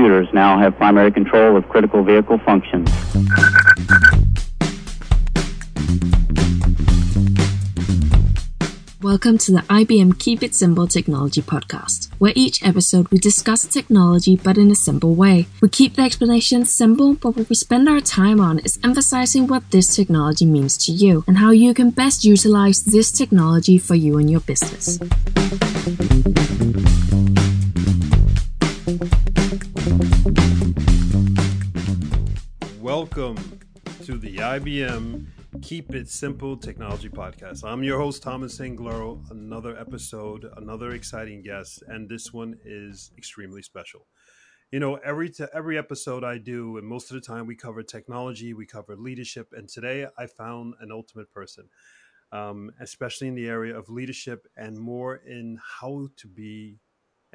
computers now have primary control of critical vehicle functions. Welcome to the IBM Keep It Simple Technology Podcast, where each episode we discuss technology but in a simple way. We keep the explanation simple, but what we spend our time on is emphasizing what this technology means to you and how you can best utilize this technology for you and your business. IBM Keep It Simple Technology Podcast. I'm your host, Thomas Anglero. Another episode, another exciting guest, and this one is extremely special. You know, every every episode I do, and most of the time we cover technology, we cover leadership, and today I found an ultimate person, um, especially in the area of leadership and more in how to be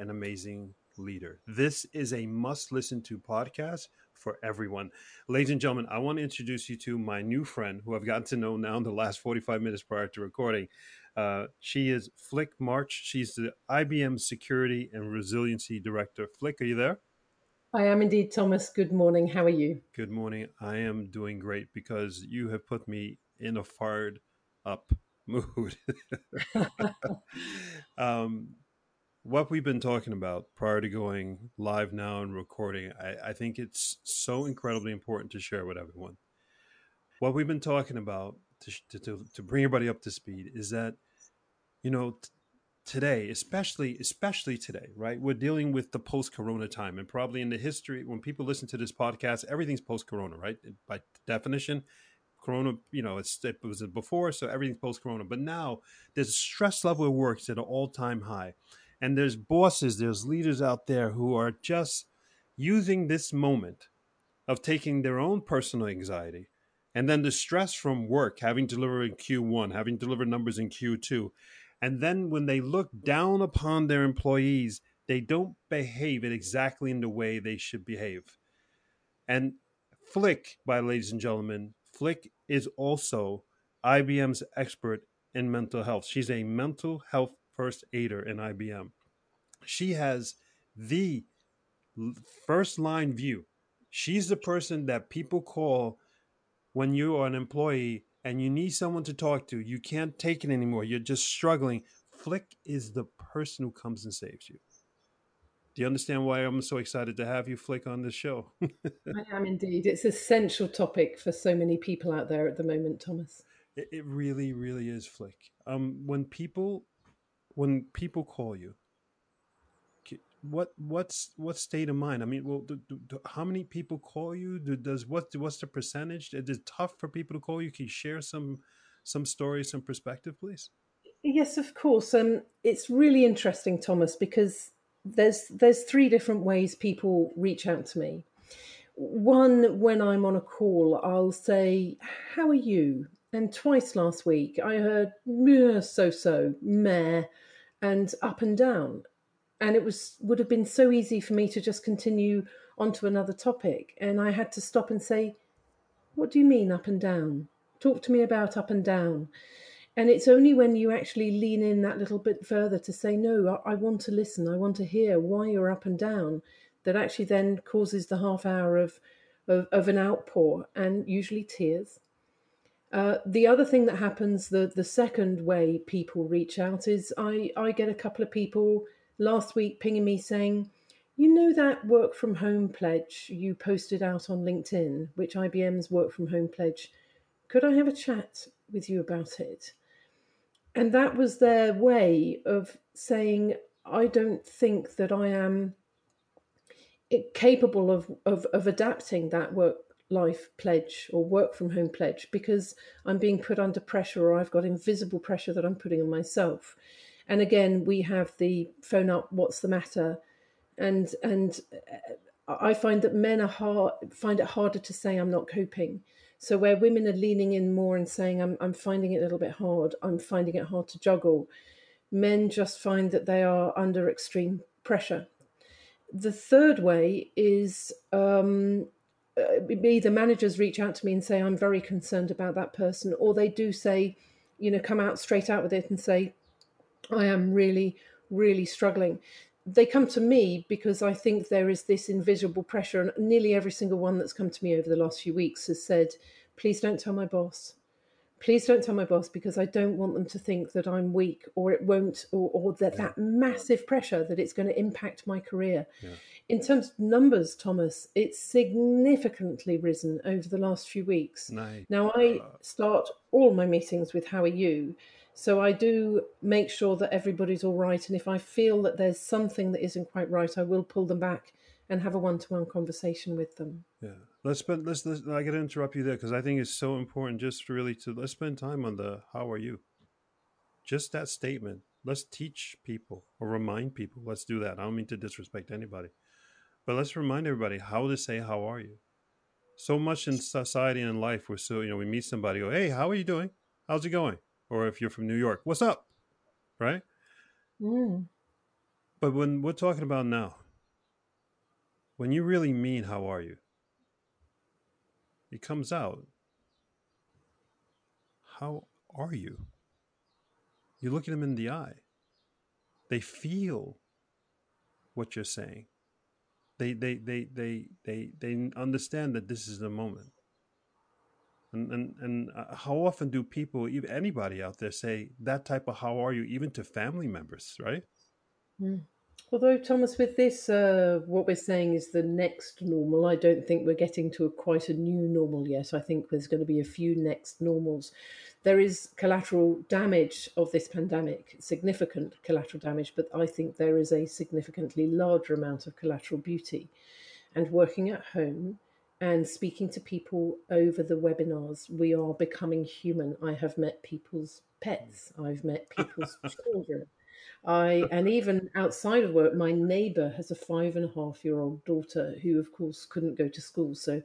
an amazing leader. This is a must listen to podcast for everyone. Ladies and gentlemen, I want to introduce you to my new friend who I've gotten to know now in the last 45 minutes prior to recording. Uh, she is Flick March. She's the IBM Security and Resiliency Director. Flick, are you there? I am indeed, Thomas. Good morning. How are you? Good morning. I am doing great because you have put me in a fired up mood. um, what we've been talking about prior to going live now and recording, I, I, think it's so incredibly important to share with everyone. What we've been talking about to, to, to bring everybody up to speed is that, you know, t- today, especially especially today, right? We're dealing with the post-corona time, and probably in the history, when people listen to this podcast, everything's post-corona, right? By definition, corona you know it's, it was before so everything's post-corona but now there's a stress level at work at an all-time high and there's bosses, there's leaders out there who are just using this moment of taking their own personal anxiety and then the stress from work, having delivered in Q1, having delivered numbers in Q2. And then when they look down upon their employees, they don't behave it exactly in the way they should behave. And Flick, by ladies and gentlemen, Flick is also IBM's expert in mental health. She's a mental health first aider in IBM. She has the first line view. She's the person that people call when you are an employee and you need someone to talk to. You can't take it anymore. You're just struggling. Flick is the person who comes and saves you. Do you understand why I'm so excited to have you, Flick, on this show? I am indeed. It's an essential topic for so many people out there at the moment, Thomas. It, it really, really is, Flick. Um, when people when people call you what what's what state of mind? I mean well do, do, do, how many people call you? Does what what's the percentage? Is it tough for people to call you? Can you share some some stories some perspective please? Yes of course um it's really interesting thomas because there's there's three different ways people reach out to me. One when i'm on a call i'll say how are you? And twice last week i heard so so meh and up and down. And it was would have been so easy for me to just continue onto another topic. And I had to stop and say, What do you mean up and down? Talk to me about up and down. And it's only when you actually lean in that little bit further to say, No, I, I want to listen, I want to hear why you're up and down, that actually then causes the half hour of, of, of an outpour and usually tears uh, the other thing that happens, the the second way people reach out is I I get a couple of people last week pinging me saying, you know that work from home pledge you posted out on LinkedIn, which IBM's work from home pledge. Could I have a chat with you about it? And that was their way of saying, I don't think that I am capable of, of, of adapting that work life pledge or work from home pledge because I'm being put under pressure or I've got invisible pressure that I'm putting on myself. And again, we have the phone up, what's the matter? And and uh, I find that men are hard find it harder to say I'm not coping. So where women are leaning in more and saying I'm I'm finding it a little bit hard, I'm finding it hard to juggle. Men just find that they are under extreme pressure. The third way is um, Uh, either managers reach out to me and say i'm very concerned about that person or they do say you know come out straight out with it and say i am really really struggling they come to me because I think there is this invisible pressure, and nearly every single one that's come to me over the last few weeks has said, "Please don't tell my boss. Please don't tell my boss because I don't want them to think that I'm weak, or it won't, or, or that Yeah. that massive pressure that it's going to impact my career." Yeah. In terms of numbers, Thomas, it's significantly risen over the last few weeks. Nice. Now, I start all my meetings with how are you? So I do make sure that everybody's all right. And if I feel that there's something that isn't quite right, I will pull them back and have a one to one conversation with them. Yeah, let's spend. Let's. let's I got to interrupt you there because I think it's so important. Just really to let's spend time on the how are you. Just that statement. Let's teach people or remind people. Let's do that. I don't mean to disrespect anybody, but let's remind everybody how to say how are you. So much in society and in life, we're so you know we meet somebody. Go, hey, how are you doing? How's it going? Or if you're from New York, what's up? Right. Mm. But when we're talking about now, when you really mean how are you, it comes out. How are you? You look at them in the eye. They feel what you're saying. They they they they they they understand that this is the moment. And and and uh, how often do people, even anybody out there, say that type of "How are you?" even to family members, right? Mm. Although, Thomas, with this, uh, what we're saying is the next normal. I don't think we're getting to a, quite a new normal yet. I think there's going to be a few next normals. There is collateral damage of this pandemic, significant collateral damage, but I think there is a significantly larger amount of collateral beauty. And working at home and speaking to people over the webinars, we are becoming human. I have met people's pets, I've met people's children. I and even outside of work, my neighbour has a five and a half year old daughter who, of course, couldn't go to school. So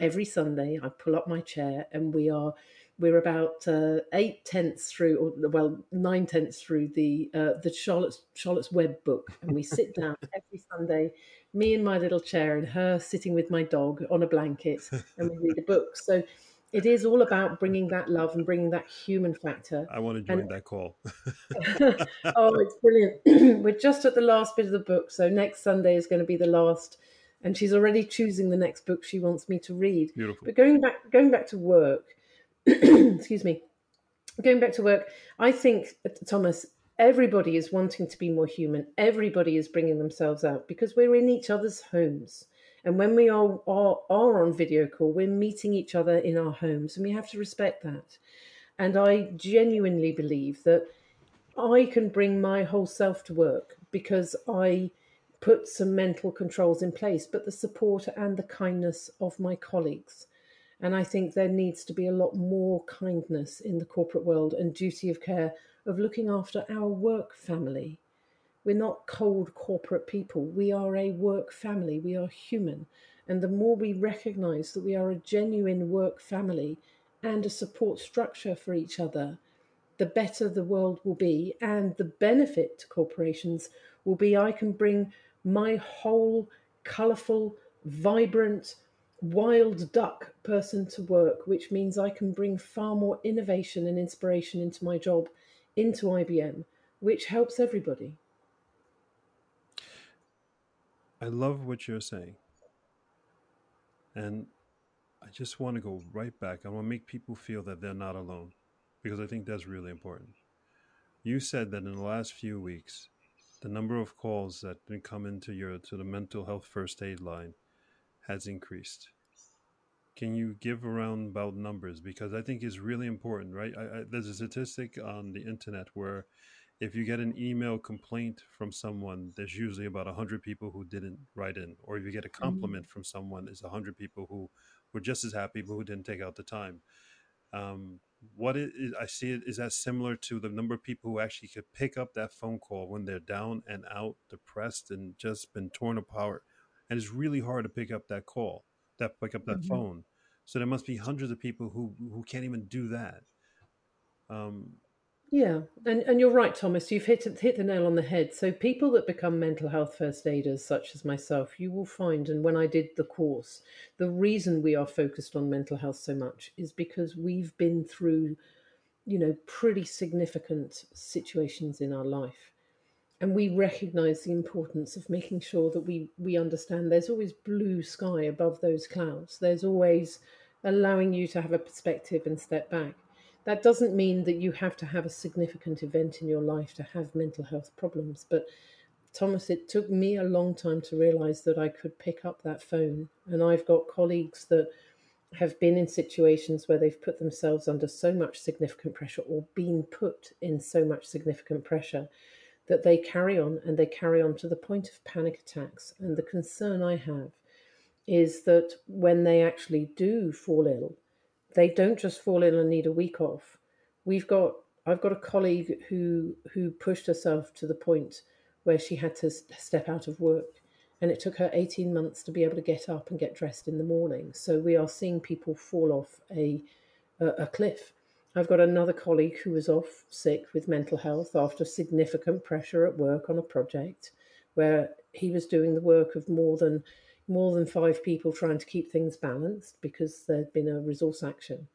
every Sunday, I pull up my chair and we are we're about uh, eight tenths through, or well, nine tenths through the uh, the Charlotte's Charlotte's Web book, and we sit down every Sunday, me in my little chair, and her sitting with my dog on a blanket, and we read a book. So it is all about bringing that love and bringing that human factor. I want to join And- that call. oh, it's brilliant. We're just at the last bit of the book, so next Sunday is going to be the last, and she's already choosing the next book she wants me to read. Beautiful. But going back, going back to work, excuse me, going back to work, I think uh, Thomas, everybody is wanting to be more human. Everybody is bringing themselves out because we're in each other's homes. And when we are, are, are on video call, we're meeting each other in our homes, and we have to respect that. And I genuinely believe that I can bring my whole self to work because I put some mental controls in place, but the support and the kindness of my colleagues. And I think there needs to be a lot more kindness in the corporate world and duty of care of looking after our work family. We're not cold corporate people. We are a work family. We are human. And the more we recognize that we are a genuine work family and a support structure for each other, the better the world will be. And the benefit to corporations will be I can bring my whole colourful, vibrant, wild duck person to work, which means I can bring far more innovation and inspiration into my job, into IBM, which helps everybody. I love what you're saying. And I just want to go right back. I want to make people feel that they're not alone because I think that's really important. You said that in the last few weeks, the number of calls that been come into your to the mental health first aid line has increased. Can you give around about numbers because I think it's really important, right? I, I, there's a statistic on the internet where if you get an email complaint from someone, there's usually about 100 people who didn't write in. Or if you get a compliment from someone, it's 100 people who were just as happy but who didn't take out the time. Um, what it I see it is that similar to the number of people who actually could pick up that phone call when they're down and out, depressed, and just been torn apart. And it's really hard to pick up that call, that pick up that Mhm. phone. So there must be hundreds of people who who can't even do that. Um, Yeah, and, and you're right, Thomas. You've hit hit the nail on the head. So people that become mental health first aiders, such as myself, you will find, and when I did the course, the reason we are focused on mental health so much is because we've been through, you know, pretty significant situations in our life, and we recognize the importance of making sure that we we understand there's always blue sky above those clouds there's always allowing you to have a perspective and step back that doesn't mean that you have to have a significant event in your life to have mental health problems but thomas it took me a long time to realize that i could pick up that phone and i've got colleagues that have been in situations where they've put themselves under so much significant pressure or been put in so much significant pressure that they carry on and they carry on to the point of panic attacks. And the concern I have is that when they actually do fall ill, they don't just fall ill and need a week off. We've got I've got a colleague who who pushed herself to the point where she had to step out of work and it took her 18 months to be able to get up and get dressed in the morning. So we are seeing people fall off a a, a cliff I've got another colleague who was off sick with mental health after significant pressure at work on a project where he was doing the work of more than more than five people trying to keep things balanced because there'd been a resource action.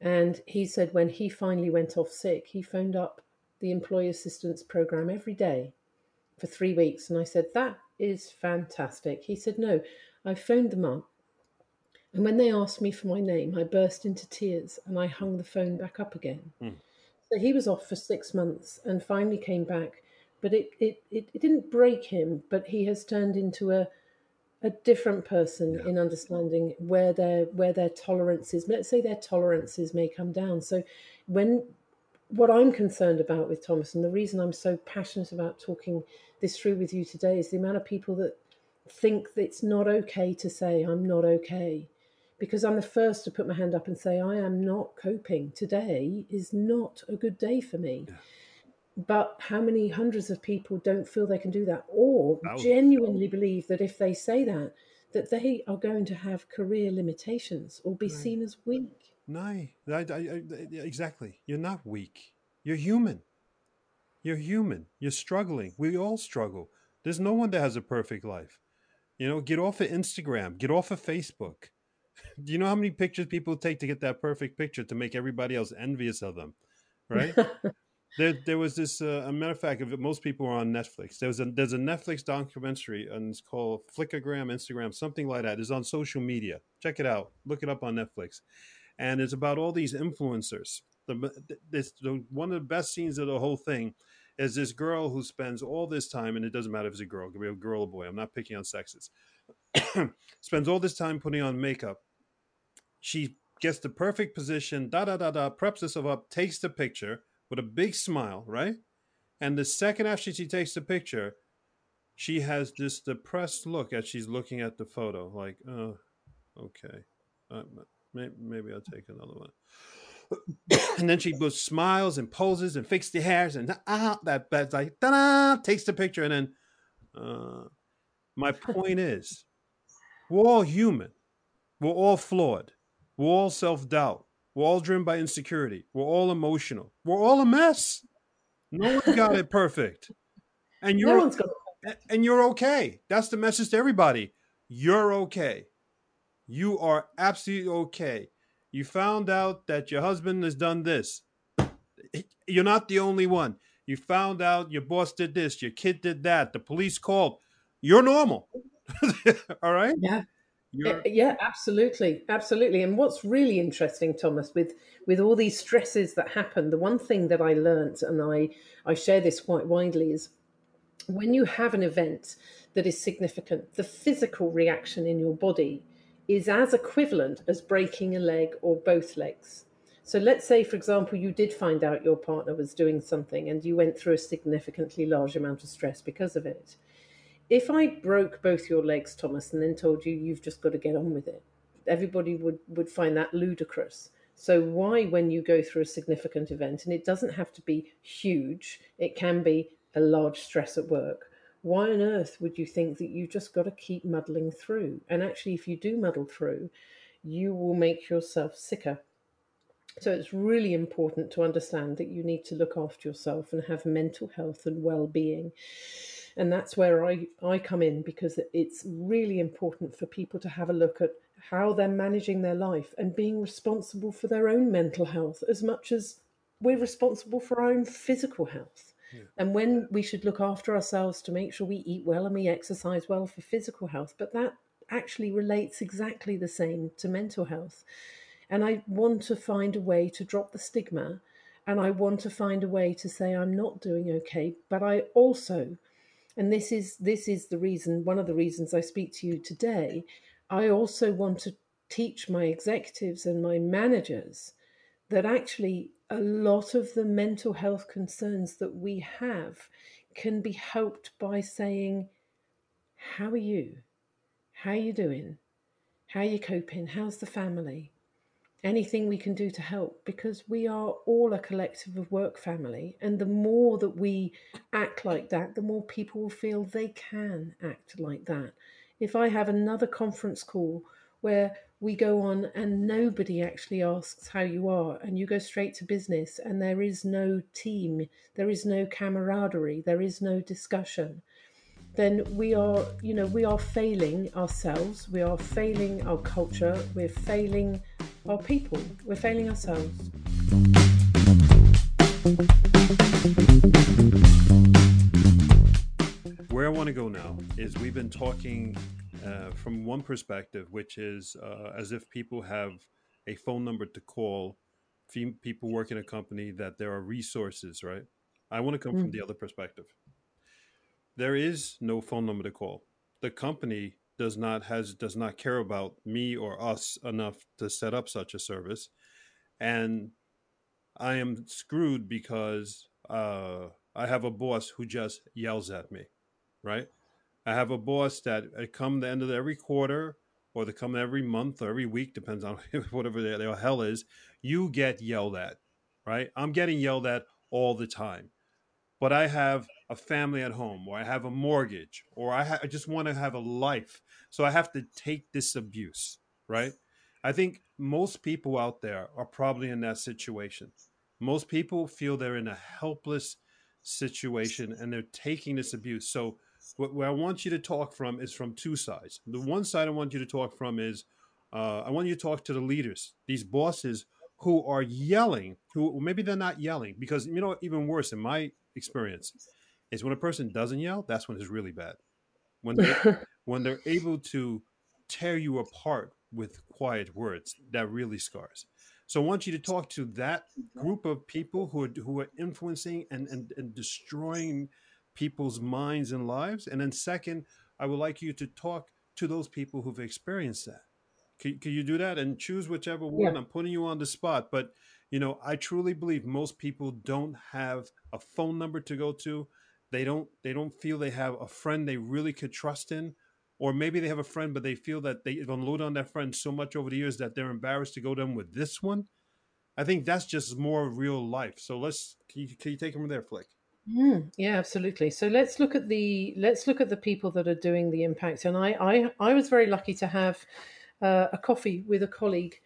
And he said when he finally went off sick, he phoned up the employee assistance program every day for three weeks. And I said, That is fantastic. He said, No, I phoned them up and when they asked me for my name, I burst into tears and I hung the phone back up again. Mm. So he was off for six months and finally came back. But it, it, it, it didn't break him, but he has turned into a, a different person yeah. in understanding where their where their tolerances let's say their tolerances may come down so when what i'm concerned about with thomas and the reason i'm so passionate about talking this through with you today is the amount of people that think that it's not okay to say i'm not okay because I'm the first to put my hand up and say, I am not coping. Today is not a good day for me. Yeah. But how many hundreds of people don't feel they can do that or genuinely believe that if they say that, that they are going to have career limitations or be right. seen as weak? No, I, I, I, exactly. You're not weak. You're human. You're human. You're struggling. We all struggle. There's no one that has a perfect life. You know, get off of Instagram, get off of Facebook do you know how many pictures people take to get that perfect picture to make everybody else envious of them right there there was this uh, a matter of fact most people are on netflix. There was a there's a netflix documentary and it's called flickagram instagram something like that. It's on social media. Check it out. Look it up on netflix. And it's about all these influencers. The, this, the one of the best scenes of the whole thing is this girl who spends all this time and it doesn't matter if it's a girl it could be a girl or a boy i'm not picking on sexes spends all this time putting on makeup. She gets the perfect position, da da da da, preps herself up, takes the picture with a big smile, right? And the second after she takes the picture, she has this depressed look as she's looking at the photo, like, oh, okay, uh, maybe, maybe I'll take another one. and then she goes, smiles and poses and fixes the hairs and ah, that that's like da da, takes the picture, and then. Uh, my point is, we're all human. We're all flawed. We're all self doubt. We're all driven by insecurity. We're all emotional. We're all a mess. No one's got it perfect. And you're no and you're okay. That's the message to everybody. You're okay. You are absolutely okay. You found out that your husband has done this. You're not the only one. You found out your boss did this, your kid did that, the police called. You're normal. All right. Yeah. You're... Eh, yeah, absolutely, absolutely. And what's really interesting, Thomas, with with all these stresses that happen, the one thing that I learned, and I I share this quite widely, is when you have an event that is significant, the physical reaction in your body is as equivalent as breaking a leg or both legs. So let's say, for example, you did find out your partner was doing something and you went through a significantly large amount of stress because of it if I broke both your legs, Thomas, and then told you you've just got to get on with it, everybody would, would find that ludicrous. So, why, when you go through a significant event, and it doesn't have to be huge, it can be a large stress at work, why on earth would you think that you've just got to keep muddling through? And actually, if you do muddle through, you will make yourself sicker. So, it's really important to understand that you need to look after yourself and have mental health and well being and that's where I, I come in because it's really important for people to have a look at how they're managing their life and being responsible for their own mental health as much as we're responsible for our own physical health. and when we should look after ourselves to make sure we eat well and we exercise well for physical health. But that actually relates exactly the same to mental health. And I want to find a way to drop the stigma and I want to find a way to say I'm not doing okay. But I also, and this is this is the reason, one of the reasons I speak to you today, I also want to teach my executives and my managers that actually a lot of the mental health concerns that we have can be helped by saying, How are you? How are you doing? How are you coping? How's the family? Anything we can do to help because we are all a collective of work family. And the more that we act like that, the more people will feel they can act like that. If I have another conference call where we go on and nobody actually asks how you are and you go straight to business and there is no team there is no camaraderie there is no discussion then we are you know we are failing ourselves we are failing our culture we're failing our people we're failing ourselves where i want to go now is we've been talking uh, from one perspective, which is uh, as if people have a phone number to call people work in a company that there are resources, right? I want to come mm. from the other perspective. There is no phone number to call. The company does not has does not care about me or us enough to set up such a service, and I am screwed because uh, I have a boss who just yells at me, right? I have a boss that I come the end of every quarter or they come every month or every week, depends on whatever their hell is. You get yelled at, right? I'm getting yelled at all the time. But I have a family at home, or I have a mortgage, or I, ha- I just want to have a life. So I have to take this abuse, right? I think most people out there are probably in that situation. Most people feel they're in a helpless situation and they're taking this abuse. So what, what I want you to talk from is from two sides. The one side I want you to talk from is uh, I want you to talk to the leaders, these bosses who are yelling, who maybe they're not yelling, because you know, even worse in my experience is when a person doesn't yell, that's when it's really bad. When they, when they're able to tear you apart with quiet words, that really scars. So I want you to talk to that group of people who are who are influencing and and, and destroying people's minds and lives? And then, second, I would like you to talk to those people who've experienced that. Can, can you do that and choose whichever one? Yeah. I'm putting you on the spot, but you know, I truly believe most people don't have a phone number to go to. They don't. They don't feel they have a friend they really could trust in, or maybe they have a friend, but they feel that they've unloaded on that friend so much over the years that they're embarrassed to go to them with this one. I think that's just more real life. So let's. Can you, can you take them from there, Flick? Mm, yeah, absolutely. So let's look at the let's look at the people that are doing the impact. And I I, I was very lucky to have uh, a coffee with a colleague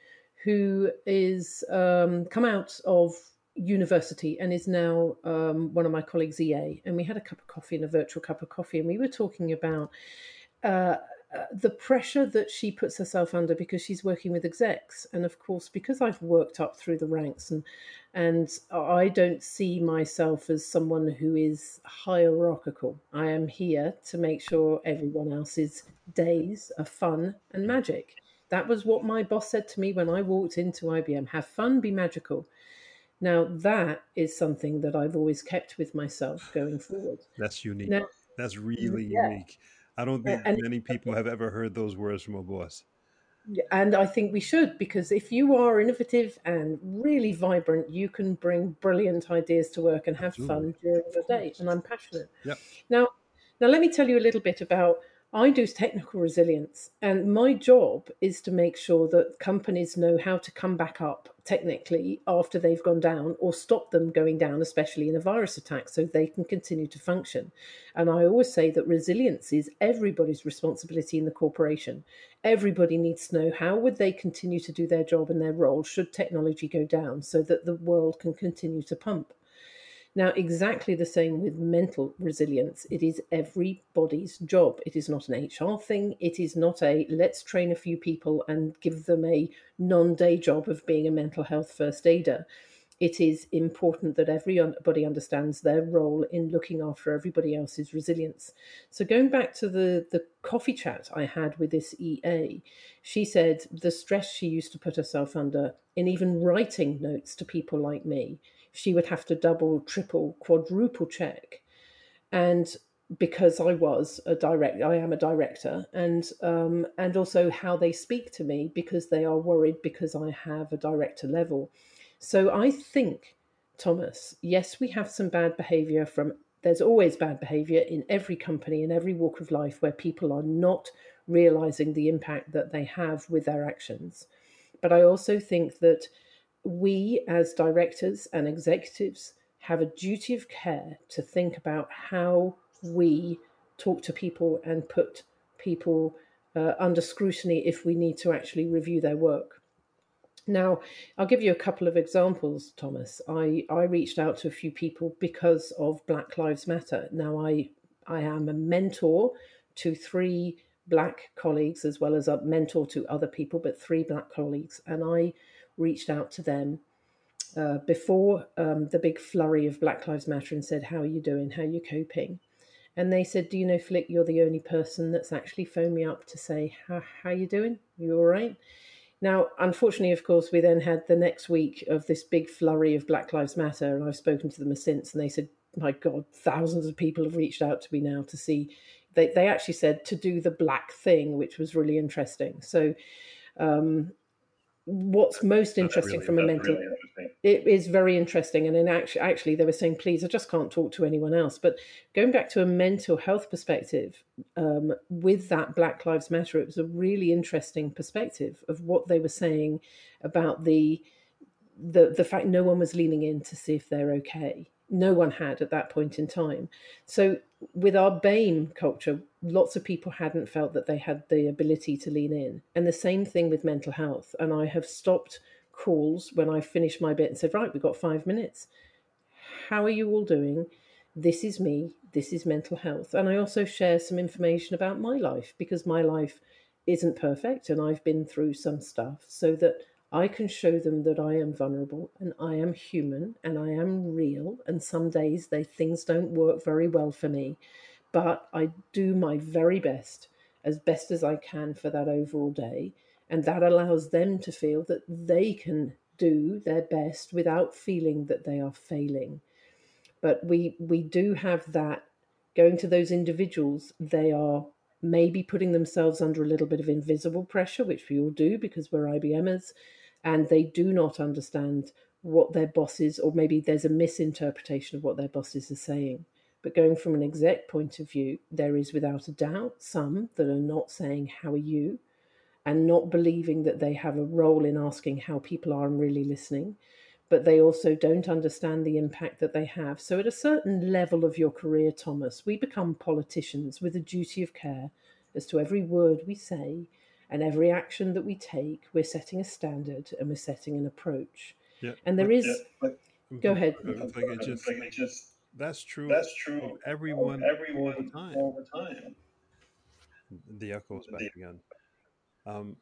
who is um, come out of university and is now um, one of my colleagues EA. And we had a cup of coffee and a virtual cup of coffee, and we were talking about. Uh, uh, the pressure that she puts herself under because she's working with execs and of course because I've worked up through the ranks and and I don't see myself as someone who is hierarchical. I am here to make sure everyone else's days are fun and magic. That was what my boss said to me when I walked into IBM have fun, be magical. Now, that is something that I've always kept with myself going forward. That's unique. Now, That's really yeah. unique. I don't think and, many people have ever heard those words from a boss. And I think we should, because if you are innovative and really vibrant, you can bring brilliant ideas to work and have Absolutely. fun during the day. And I'm passionate. Yep. Now, now let me tell you a little bit about I do technical resilience, and my job is to make sure that companies know how to come back up technically after they've gone down or stop them going down, especially in a virus attack, so they can continue to function. And I always say that resilience is everybody's responsibility in the corporation. Everybody needs to know how would they continue to do their job and their role should technology go down so that the world can continue to pump. Now, exactly the same with mental resilience. It is everybody's job. It is not an HR thing. It is not a let's train a few people and give them a non day job of being a mental health first aider. it is important that everybody understands their role in looking after everybody else's resilience. So going back to the the coffee chat I had with this EA, she said the stress she used to put herself under in even writing notes to people like me, she would have to double, triple, quadruple check. And because I was a direct, I am a director, and um, and also how they speak to me because they are worried because I have a director level. So I think, Thomas, yes, we have some bad behaviour from. There's always bad behaviour in every company in every walk of life where people are not realizing the impact that they have with their actions. But I also think that we as directors and executives have a duty of care to think about how we talk to people and put people uh, under scrutiny if we need to actually review their work. Now, I'll give you a couple of examples, Thomas. I, I reached out to a few people because of Black Lives Matter. Now, I, I am a mentor to three black colleagues as well as a mentor to other people, but three black colleagues. And I reached out to them uh, before um, the big flurry of Black Lives Matter and said, How are you doing? How are you coping? And they said, Do you know, Flick, you're the only person that's actually phoned me up to say, How, how you doing? You all right? Now, unfortunately, of course, we then had the next week of this big flurry of Black Lives Matter, and I've spoken to them since, and they said, "My God, thousands of people have reached out to me now to see." They they actually said to do the black thing, which was really interesting. So, um, what's most interesting really, from a mental really it is very interesting and in actually actually they were saying please i just can't talk to anyone else. But going back to a mental health perspective um, with that black lives matter it was a really interesting perspective of what they were saying about the the the fact no one was leaning in to see if they're okay no one had at that point in time. So, with our BAME culture, lots of people hadn't felt that they had the ability to lean in. And the same thing with mental health. And I have stopped calls when I finished my bit and said, Right, we've got five minutes. How are you all doing? This is me. This is mental health. And I also share some information about my life because my life isn't perfect and I've been through some stuff so that I can show them that I am vulnerable and I am human and I am real. And some days they things don't work very well for me, but I do my very best, as best as I can for that overall day. And that allows them to feel that they can do their best without feeling that they are failing. But we we do have that going to those individuals, they are maybe putting themselves under a little bit of invisible pressure, which we all do because we're IBMers and they do not understand what their bosses, or maybe there's a misinterpretation of what their bosses are saying. But going from an exec point of view, there is without a doubt some that are not saying, How are you? and not believing that they have a role in asking how people are and really listening. But they also don't understand the impact that they have. So, at a certain level of your career, Thomas, we become politicians with a duty of care as to every word we say and every action that we take, we're setting a standard and we're setting an approach. Yeah. And there is. Yeah, but, go ahead. just, just, that's true. That's true. Everyone, everyone all the time. All the time. The echoes back the, again. Um,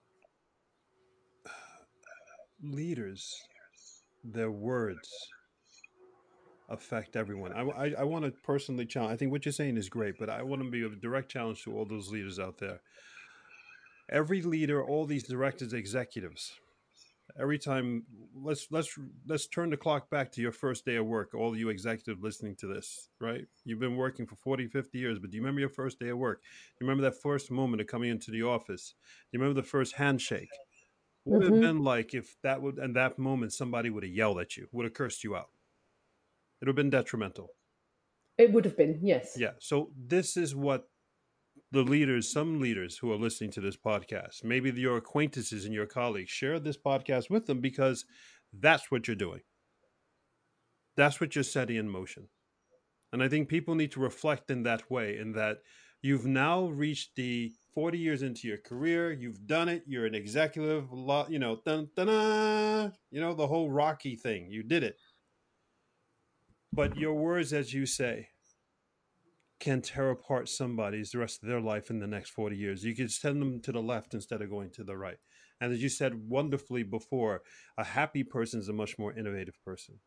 leaders, their words affect everyone. I, I, I want to personally challenge. I think what you're saying is great, but I want to be a direct challenge to all those leaders out there every leader, all these directors, executives, every time let's let's let's turn the clock back to your first day of work all you executives listening to this right you've been working for 40 50 years but do you remember your first day of work do you remember that first moment of coming into the office do you remember the first handshake what would mm-hmm. have been like if that would and that moment somebody would have yelled at you would have cursed you out it would have been detrimental it would have been yes yeah so this is what the leaders, some leaders who are listening to this podcast, maybe your acquaintances and your colleagues, share this podcast with them because that's what you're doing. That's what you're setting in motion. And I think people need to reflect in that way, in that you've now reached the 40 years into your career, you've done it, you're an executive, you know, dun, dun, you know, the whole Rocky thing, you did it. But your words, as you say, can tear apart somebody's the rest of their life in the next 40 years. You could send them to the left instead of going to the right. And as you said wonderfully before, a happy person is a much more innovative person.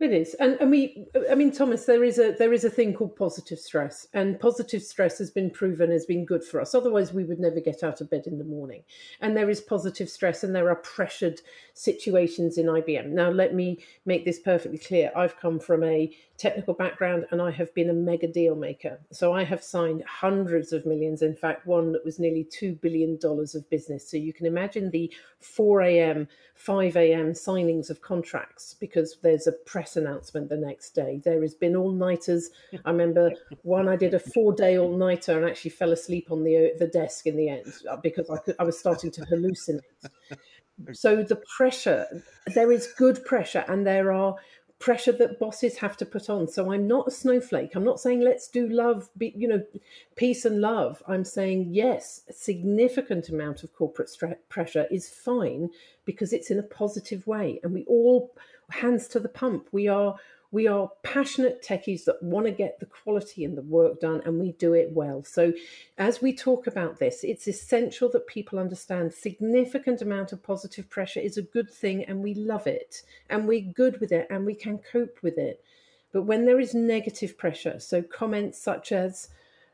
It is, and, and we, I mean, Thomas, there is a there is a thing called positive stress, and positive stress has been proven has been good for us. Otherwise, we would never get out of bed in the morning. And there is positive stress, and there are pressured situations in IBM. Now, let me make this perfectly clear. I've come from a technical background, and I have been a mega deal maker. So I have signed hundreds of millions. In fact, one that was nearly two billion dollars of business. So you can imagine the 4 a.m., 5 a.m. signings of contracts because there's a press announcement the next day. There has been all nighters. I remember one I did a four day all nighter and actually fell asleep on the the desk in the end uh, because I could, I was starting to hallucinate. So the pressure, there is good pressure, and there are pressure that bosses have to put on. So I'm not a snowflake. I'm not saying let's do love, be, you know, peace and love. I'm saying yes, a significant amount of corporate stre- pressure is fine because it's in a positive way, and we all hands to the pump. We are we are passionate techies that want to get the quality and the work done, and we do it well. So, as we talk about this, it's essential that people understand significant amount of positive pressure is a good thing, and we love it, and we're good with it, and we can cope with it. But when there is negative pressure, so comments such as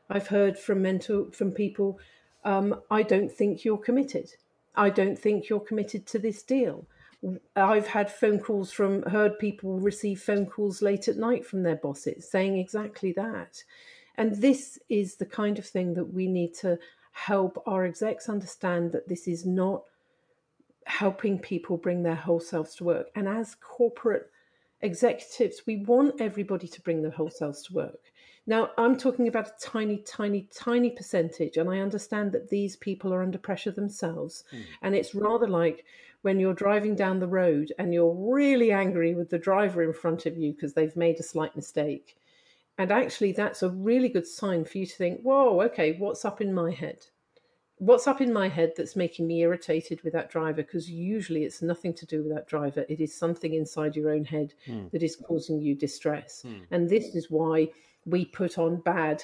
I've heard from mental from people, um, I don't think you're committed. I don't think you're committed to this deal. I've had phone calls from, heard people receive phone calls late at night from their bosses saying exactly that. And this is the kind of thing that we need to help our execs understand that this is not helping people bring their whole selves to work. And as corporate executives, we want everybody to bring their whole selves to work. Now, I'm talking about a tiny, tiny, tiny percentage, and I understand that these people are under pressure themselves. Mm. And it's rather like when you're driving down the road and you're really angry with the driver in front of you because they've made a slight mistake. And actually, that's a really good sign for you to think, whoa, okay, what's up in my head? What's up in my head that's making me irritated with that driver? Because usually it's nothing to do with that driver. It is something inside your own head mm. that is causing you distress. Mm. And this is why we put on bad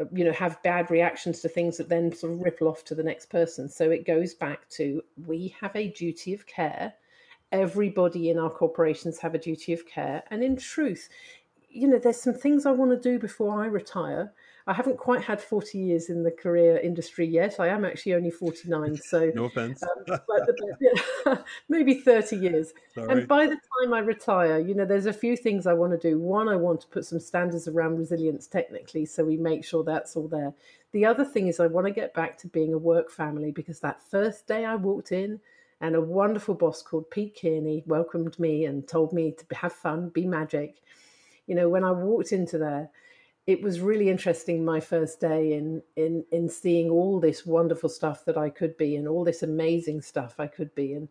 uh, you know have bad reactions to things that then sort of ripple off to the next person. So it goes back to we have a duty of care. Everybody in our corporations have a duty of care. And in truth you know there's some things i want to do before i retire I haven't quite had 40 years in the career industry yet. I am actually only 49. So, no offense. Um, yeah, maybe 30 years. Sorry. And by the time I retire, you know, there's a few things I want to do. One, I want to put some standards around resilience technically, so we make sure that's all there. The other thing is, I want to get back to being a work family because that first day I walked in, and a wonderful boss called Pete Kearney welcomed me and told me to have fun, be magic. You know, when I walked into there, it was really interesting my first day in in in seeing all this wonderful stuff that I could be and all this amazing stuff I could be and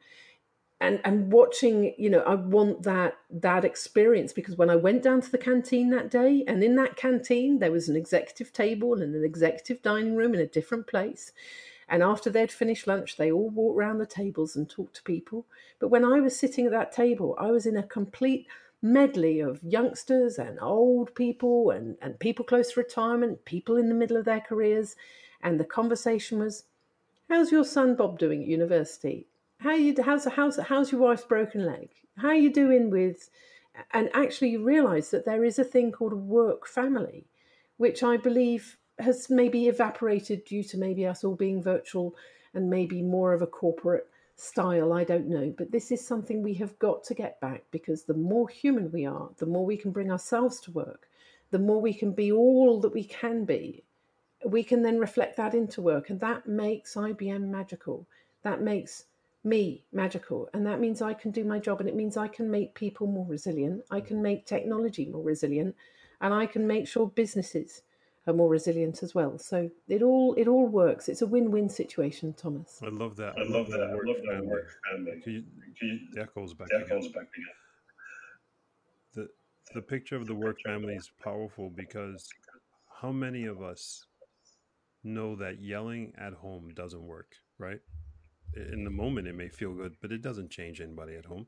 and and watching you know I want that that experience because when I went down to the canteen that day and in that canteen there was an executive table and an executive dining room in a different place. And after they'd finished lunch they all walked around the tables and talked to people. But when I was sitting at that table I was in a complete medley of youngsters and old people and, and people close to retirement, people in the middle of their careers. And the conversation was, How's your son Bob doing at university? How you how's how's how's your wife's broken leg? How are you doing with and actually you realise that there is a thing called a work family, which I believe has maybe evaporated due to maybe us all being virtual and maybe more of a corporate style, I don't know. But this is something we have got to get back because the more human we are, the more we can bring ourselves to work, the more we can be all that we can be. We can then reflect that into work, and that makes IBM magical. That makes me magical. And that means I can do my job, and it means I can make people more resilient. I can make technology more resilient, and I can make sure businesses are more resilient as well. So it all it all works. It's a win-win situation, Thomas. I love that. I, love that. I love that work family. Can you, can you, that goes back. That goes back again. The the picture of the work family is powerful because how many of us know that yelling at home doesn't work, right? In the moment, it may feel good, but it doesn't change anybody at home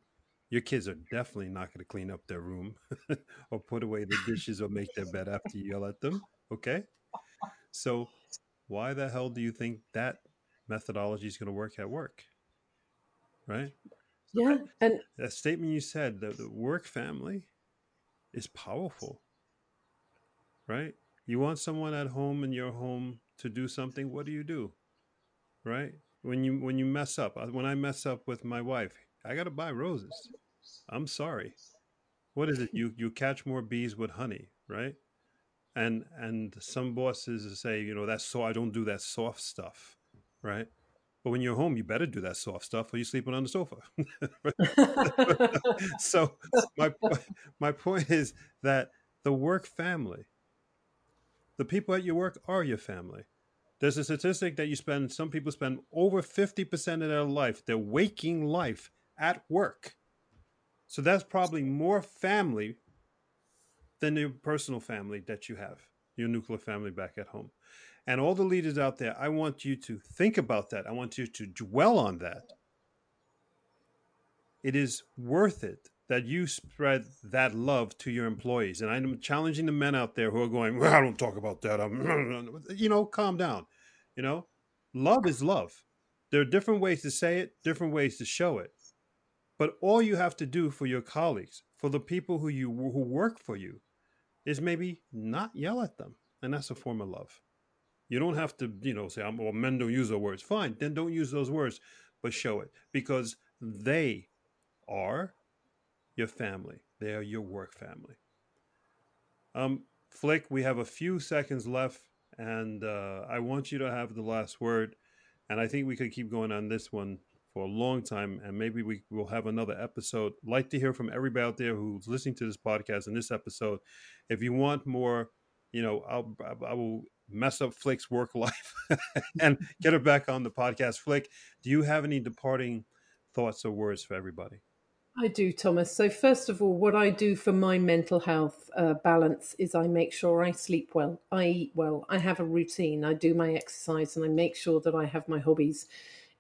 your kids are definitely not going to clean up their room or put away the dishes or make their bed after you yell at them. Okay. So, why the hell do you think that methodology is going to work at work? Right? Yeah. And That statement you said, that the work family is powerful. Right? You want someone at home in your home to do something, what do you do? Right? When you when you mess up, uh, when I mess up with my wife, I got to buy roses. I'm sorry. What is it? You you catch more bees with honey, right? And and some bosses say, you know, that's so I don't do that soft stuff, right? But when you're home, you better do that soft stuff, or you're sleeping on the sofa. so my my point is that the work family, the people at your work are your family. There's a statistic that you spend. Some people spend over fifty percent of their life, their waking life, at work. So that's probably more family than your personal family that you have, your nuclear family back at home. And all the leaders out there, I want you to think about that. I want you to dwell on that. It is worth it that you spread that love to your employees. And I'm challenging the men out there who are going, well, I don't talk about that. I'm, you know, calm down. You know, love is love. There are different ways to say it, different ways to show it. But all you have to do for your colleagues, for the people who you who work for you, is maybe not yell at them, and that's a form of love. You don't have to, you know, say, "I'm well, men don't use those words." Fine, then don't use those words, but show it because they are your family. They are your work family. Um, Flick, we have a few seconds left, and uh, I want you to have the last word. And I think we could keep going on this one for a long time, and maybe we will have another episode. Like to hear from everybody out there who's listening to this podcast and this episode. If you want more, you know, I'll I will mess up Flick's work life and get her back on the podcast. Flick, do you have any departing thoughts or words for everybody? I do, Thomas. So, first of all, what I do for my mental health uh, balance is I make sure I sleep well, I eat well, I have a routine, I do my exercise, and I make sure that I have my hobbies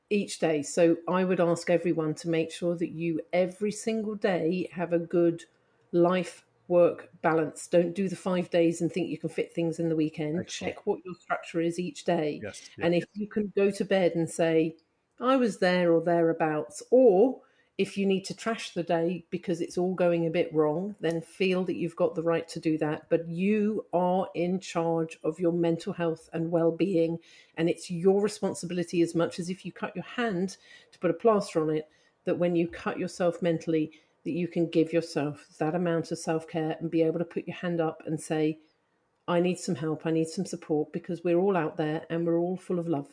each day. So I would ask everyone to make sure that you every single day have a good life work balance. Don't do the five days and think you can fit things in the weekend. Excellent. Check what your structure is each day. Yes. And if you can go to bed and say, I was there or thereabouts, or if you need to trash the day because it's all going a bit wrong, then feel that you've got the right to do that. But you are in charge of your mental health and well being. And it's your responsibility as much as if you cut your hand to put a plaster on it, that when you cut yourself mentally, that you can give yourself that amount of self care and be able to put your hand up and say, I need some help, I need some support because we're all out there and we're all full of love.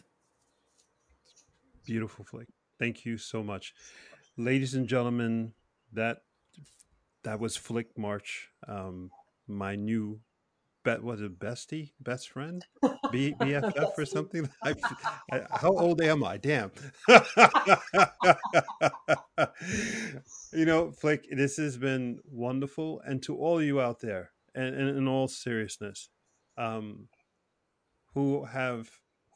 Beautiful, Flick. Thank you so much ladies and gentlemen, that that was Flick March, um, my new bet was it bestie, best friend, B, BFF or something. I, I, how old am I? Damn. you know, Flick, this has been wonderful, and to all you out there, and, and in all seriousness, um, who have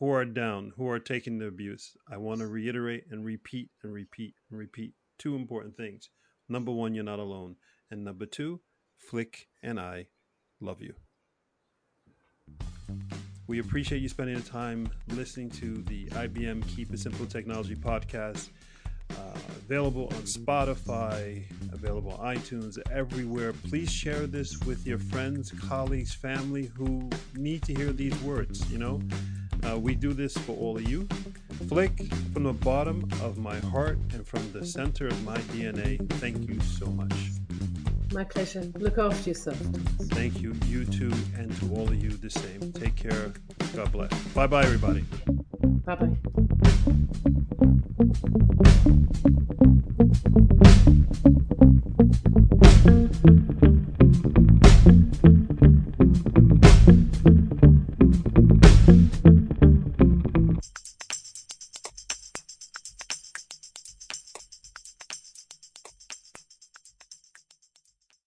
who are down, who are taking the abuse, I want to reiterate and repeat and repeat and repeat two important things. Number one, you're not alone. And number two, Flick and I love you. We appreciate you spending the time listening to the IBM Keep It Simple Technology podcast. Uh, available on Spotify, available on iTunes, everywhere. Please share this with your friends, colleagues, family who need to hear these words. You know, uh, we do this for all of you. Flick, from the bottom of my heart and from the center of my DNA, thank you so much. My pleasure. Look after yourself. Thank you. You too, and to all of you the same. Take care. God bless. Bye bye, everybody. Bye bye.